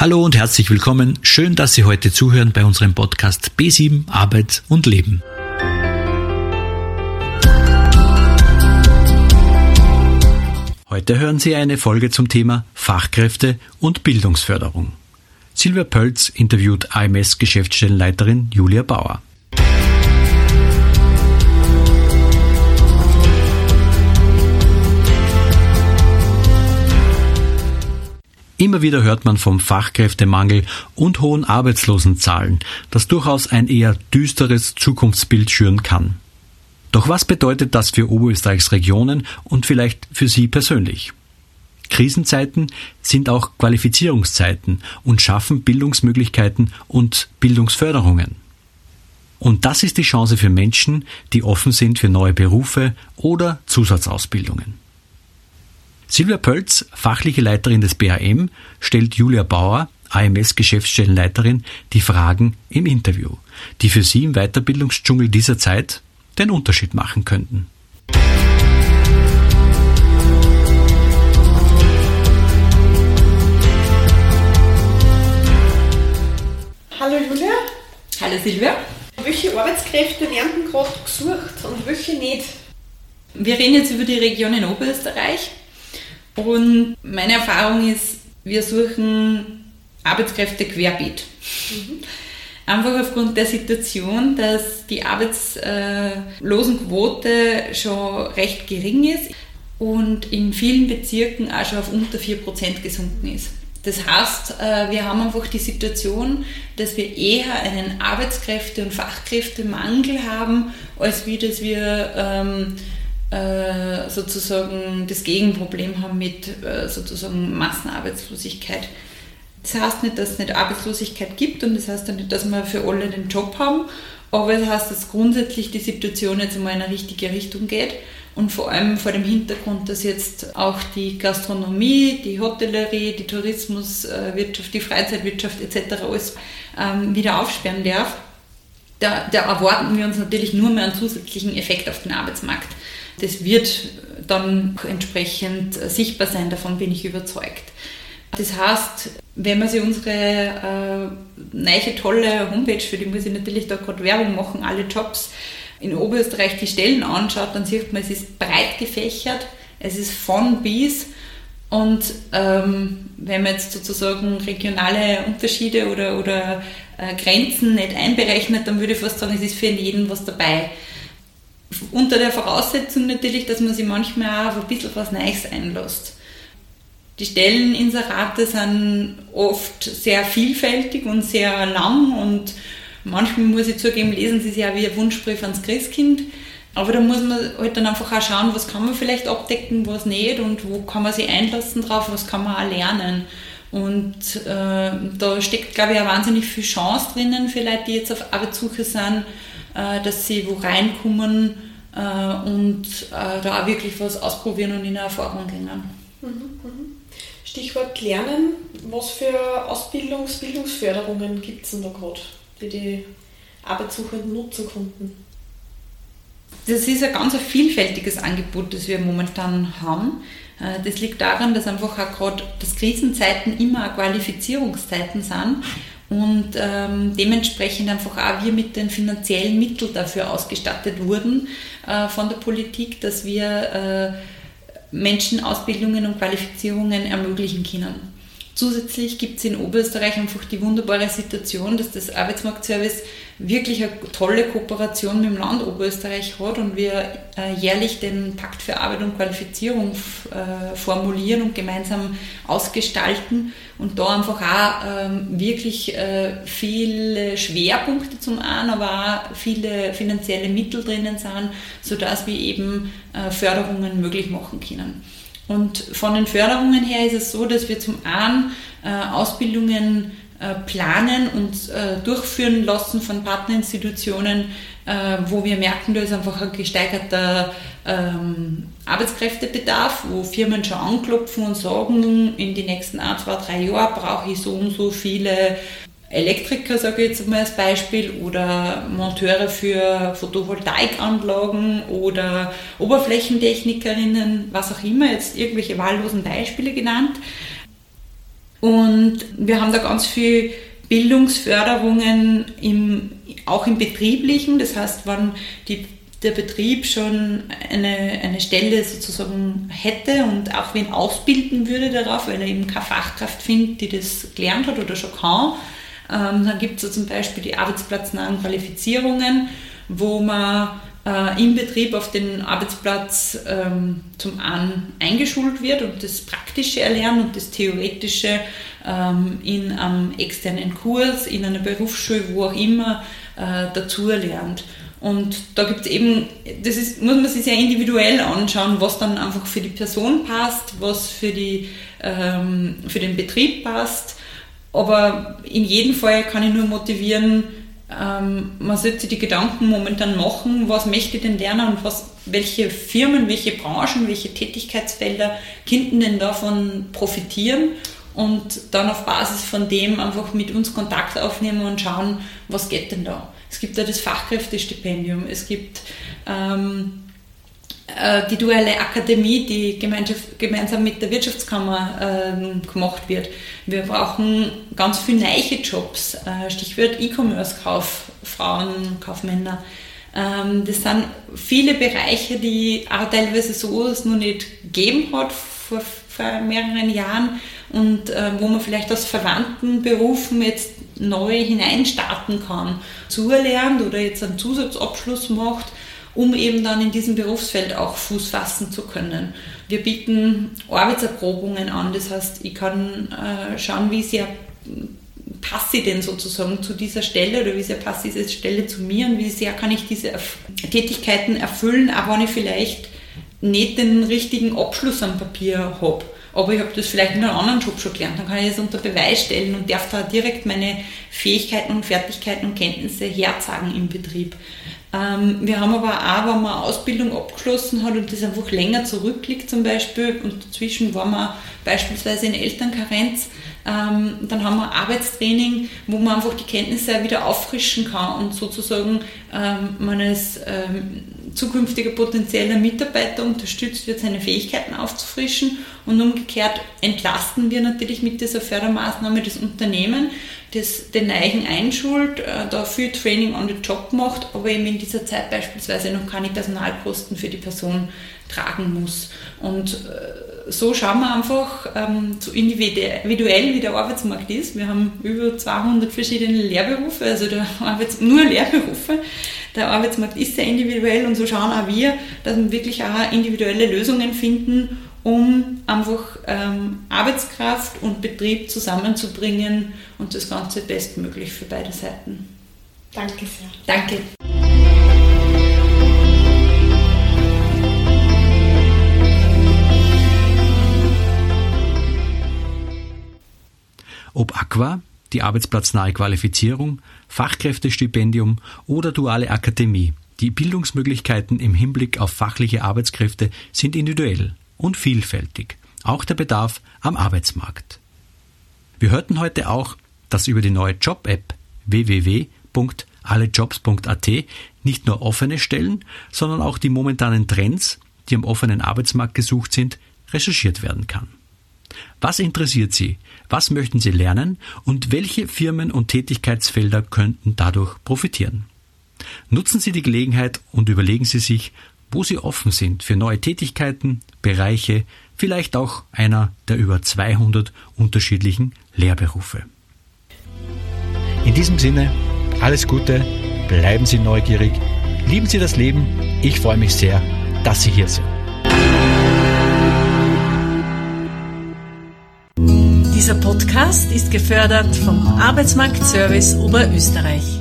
Hallo und herzlich willkommen. Schön, dass Sie heute zuhören bei unserem Podcast B7 Arbeit und Leben. Heute hören Sie eine Folge zum Thema Fachkräfte und Bildungsförderung. Silvia Pölz interviewt AMS Geschäftsstellenleiterin Julia Bauer. Immer wieder hört man vom Fachkräftemangel und hohen Arbeitslosenzahlen, das durchaus ein eher düsteres Zukunftsbild schüren kann. Doch was bedeutet das für Oberösterreichs Regionen und vielleicht für Sie persönlich? Krisenzeiten sind auch Qualifizierungszeiten und schaffen Bildungsmöglichkeiten und Bildungsförderungen. Und das ist die Chance für Menschen, die offen sind für neue Berufe oder Zusatzausbildungen. Silvia Pölz, fachliche Leiterin des BAM, stellt Julia Bauer, AMS Geschäftsstellenleiterin, die Fragen im Interview, die für sie im Weiterbildungsdschungel dieser Zeit den Unterschied machen könnten. Hallo Julia. Hallo Silvia. Welche Arbeitskräfte werden gerade gesucht und welche nicht? Wir reden jetzt über die Region in Oberösterreich. Und meine Erfahrung ist, wir suchen Arbeitskräfte querbeet. Mhm. Einfach aufgrund der Situation, dass die Arbeitslosenquote schon recht gering ist und in vielen Bezirken auch schon auf unter 4% gesunken ist. Das heißt, äh, wir haben einfach die Situation, dass wir eher einen Arbeitskräfte- und Fachkräftemangel haben, als wie dass wir ähm, äh, sozusagen das Gegenproblem haben mit äh, sozusagen Massenarbeitslosigkeit. Das heißt nicht, dass es nicht Arbeitslosigkeit gibt und das heißt auch nicht, dass wir für alle den Job haben, aber das heißt, dass grundsätzlich die Situation jetzt einmal in eine richtige Richtung geht und vor allem vor dem Hintergrund, dass jetzt auch die Gastronomie, die Hotellerie, die Tourismuswirtschaft, die Freizeitwirtschaft etc. alles ähm, wieder aufsperren darf, da, da erwarten wir uns natürlich nur mehr einen zusätzlichen Effekt auf den Arbeitsmarkt. Das wird dann entsprechend sichtbar sein, davon bin ich überzeugt. Das heißt, wenn man sich unsere äh, neue tolle Homepage, für die muss ich natürlich da gerade Werbung machen, alle Jobs in Oberösterreich die Stellen anschaut, dann sieht man, es ist breit gefächert, es ist von bis und ähm, wenn man jetzt sozusagen regionale Unterschiede oder, oder äh, Grenzen nicht einberechnet, dann würde ich fast sagen, es ist für jeden was dabei unter der Voraussetzung natürlich, dass man sich manchmal auch ein bisschen was Neues einlässt. Die Stelleninserate sind oft sehr vielfältig und sehr lang und manchmal muss ich zugeben, lesen sie sich auch wie ein Wunschbrief ans Christkind. Aber da muss man halt dann einfach auch schauen, was kann man vielleicht abdecken, was nicht und wo kann man sich einlassen drauf, was kann man auch lernen. Und äh, da steckt, glaube ich, auch wahnsinnig viel Chance drinnen für Leute, die jetzt auf Arbeitssuche sind, äh, dass sie wo reinkommen äh, und äh, da auch wirklich was ausprobieren und in eine Erfahrung gehen. Mhm, mhm. Stichwort Lernen, was für Ausbildungs-, Bildungsförderungen gibt es denn da gerade, die die Arbeitssuchenden nutzen konnten? Das ist ein ganz vielfältiges Angebot, das wir momentan haben. Das liegt daran, dass einfach auch gerade das Krisenzeiten immer Qualifizierungszeiten sind und ähm, dementsprechend einfach auch wir mit den finanziellen Mitteln dafür ausgestattet wurden äh, von der Politik, dass wir äh, Menschen Ausbildungen und Qualifizierungen ermöglichen können. Zusätzlich gibt es in Oberösterreich einfach die wunderbare Situation, dass das Arbeitsmarktservice wirklich eine tolle Kooperation mit dem Land Oberösterreich hat und wir äh, jährlich den Pakt für Arbeit und Qualifizierung äh, formulieren und gemeinsam ausgestalten und da einfach auch ähm, wirklich äh, viele Schwerpunkte zum einen, aber auch viele finanzielle Mittel drinnen sind, sodass wir eben Förderungen möglich machen können. Und von den Förderungen her ist es so, dass wir zum einen äh, Ausbildungen äh, planen und äh, durchführen lassen von Partnerinstitutionen, äh, wo wir merken, da ist einfach ein gesteigerter ähm, Arbeitskräftebedarf, wo Firmen schon anklopfen und sagen, in den nächsten ein, zwei, drei Jahren brauche ich so und so viele Elektriker, sage ich jetzt mal als Beispiel, oder Monteure für Photovoltaikanlagen oder Oberflächentechnikerinnen, was auch immer, jetzt irgendwelche wahllosen Beispiele genannt. Und wir haben da ganz viel Bildungsförderungen im, auch im Betrieblichen. Das heißt, wenn die, der Betrieb schon eine, eine Stelle sozusagen hätte und auch wen ausbilden würde darauf, weil er eben keine Fachkraft findet, die das gelernt hat oder schon kann, ähm, dann gibt es zum Beispiel die arbeitsplatznahen Qualifizierungen, wo man äh, im Betrieb auf den Arbeitsplatz ähm, zum einen eingeschult wird und das Praktische erlernen und das Theoretische ähm, in einem externen Kurs, in einer Berufsschule, wo auch immer, äh, dazu lernt. Und da gibt es eben, das ist, muss man sich sehr individuell anschauen, was dann einfach für die Person passt, was für, die, ähm, für den Betrieb passt. Aber in jedem Fall kann ich nur motivieren, ähm, man sollte die Gedanken momentan machen, was möchte ich denn lernen und was, welche Firmen, welche Branchen, welche Tätigkeitsfelder könnten denn davon profitieren und dann auf Basis von dem einfach mit uns Kontakt aufnehmen und schauen, was geht denn da. Es gibt da das Fachkräftestipendium, es gibt ähm, äh, die duale Akademie, die gemeinsam mit der Wirtschaftskammer ähm, gemacht wird. Wir brauchen ganz viele neue Jobs, äh, Stichwort E-Commerce-Kauffrauen, Kaufmänner. Ähm, das sind viele Bereiche, die auch teilweise so es noch nicht gegeben hat vor, vor mehreren Jahren und äh, wo man vielleicht aus verwandten Berufen jetzt neu hineinstarten kann, zulernt oder jetzt einen Zusatzabschluss macht um eben dann in diesem Berufsfeld auch Fuß fassen zu können. Wir bieten Arbeitserprobungen an, das heißt, ich kann äh, schauen, wie sehr passe ich denn sozusagen zu dieser Stelle oder wie sehr passt diese Stelle zu mir und wie sehr kann ich diese Tätigkeiten erfüllen, auch wenn ich vielleicht nicht den richtigen Abschluss am Papier habe. Aber ich habe das vielleicht in einem anderen Job schon gelernt, dann kann ich das unter Beweis stellen und darf da direkt meine Fähigkeiten und Fertigkeiten und Kenntnisse herzeigen im Betrieb. Ähm, wir haben aber auch, wenn man Ausbildung abgeschlossen hat und das einfach länger zurückliegt zum Beispiel und dazwischen war man beispielsweise in Elternkarenz, ähm, dann haben wir Arbeitstraining, wo man einfach die Kenntnisse wieder auffrischen kann und sozusagen ähm, man als zukünftiger potenzieller Mitarbeiter unterstützt wird, seine Fähigkeiten aufzufrischen und umgekehrt entlasten wir natürlich mit dieser Fördermaßnahme das Unternehmen, das den Neuen einschult, äh, da viel Training on the Job macht, aber eben in dieser Zeit beispielsweise noch keine Personalkosten für die Person tragen muss. Und äh, so schauen wir einfach ähm, so individuell, wie der Arbeitsmarkt ist. Wir haben über 200 verschiedene Lehrberufe, also der Arbeits nur Lehrberufe. Der Arbeitsmarkt ist sehr individuell und so schauen auch wir, dass wir wirklich auch individuelle Lösungen finden, um einfach ähm, Arbeitskraft und Betrieb zusammenzubringen und das Ganze bestmöglich für beide Seiten. Danke sehr. Danke. Aqua, die arbeitsplatznahe Qualifizierung, Fachkräftestipendium oder duale Akademie, die Bildungsmöglichkeiten im Hinblick auf fachliche Arbeitskräfte sind individuell und vielfältig, auch der Bedarf am Arbeitsmarkt. Wir hörten heute auch, dass über die neue Job-App www.allejobs.at nicht nur offene Stellen, sondern auch die momentanen Trends, die am offenen Arbeitsmarkt gesucht sind, recherchiert werden kann. Was interessiert Sie? Was möchten Sie lernen? Und welche Firmen und Tätigkeitsfelder könnten dadurch profitieren? Nutzen Sie die Gelegenheit und überlegen Sie sich, wo Sie offen sind für neue Tätigkeiten, Bereiche, vielleicht auch einer der über 200 unterschiedlichen Lehrberufe. In diesem Sinne, alles Gute, bleiben Sie neugierig, lieben Sie das Leben. Ich freue mich sehr, dass Sie hier sind. Dieser Podcast ist gefördert vom Arbeitsmarktservice Oberösterreich.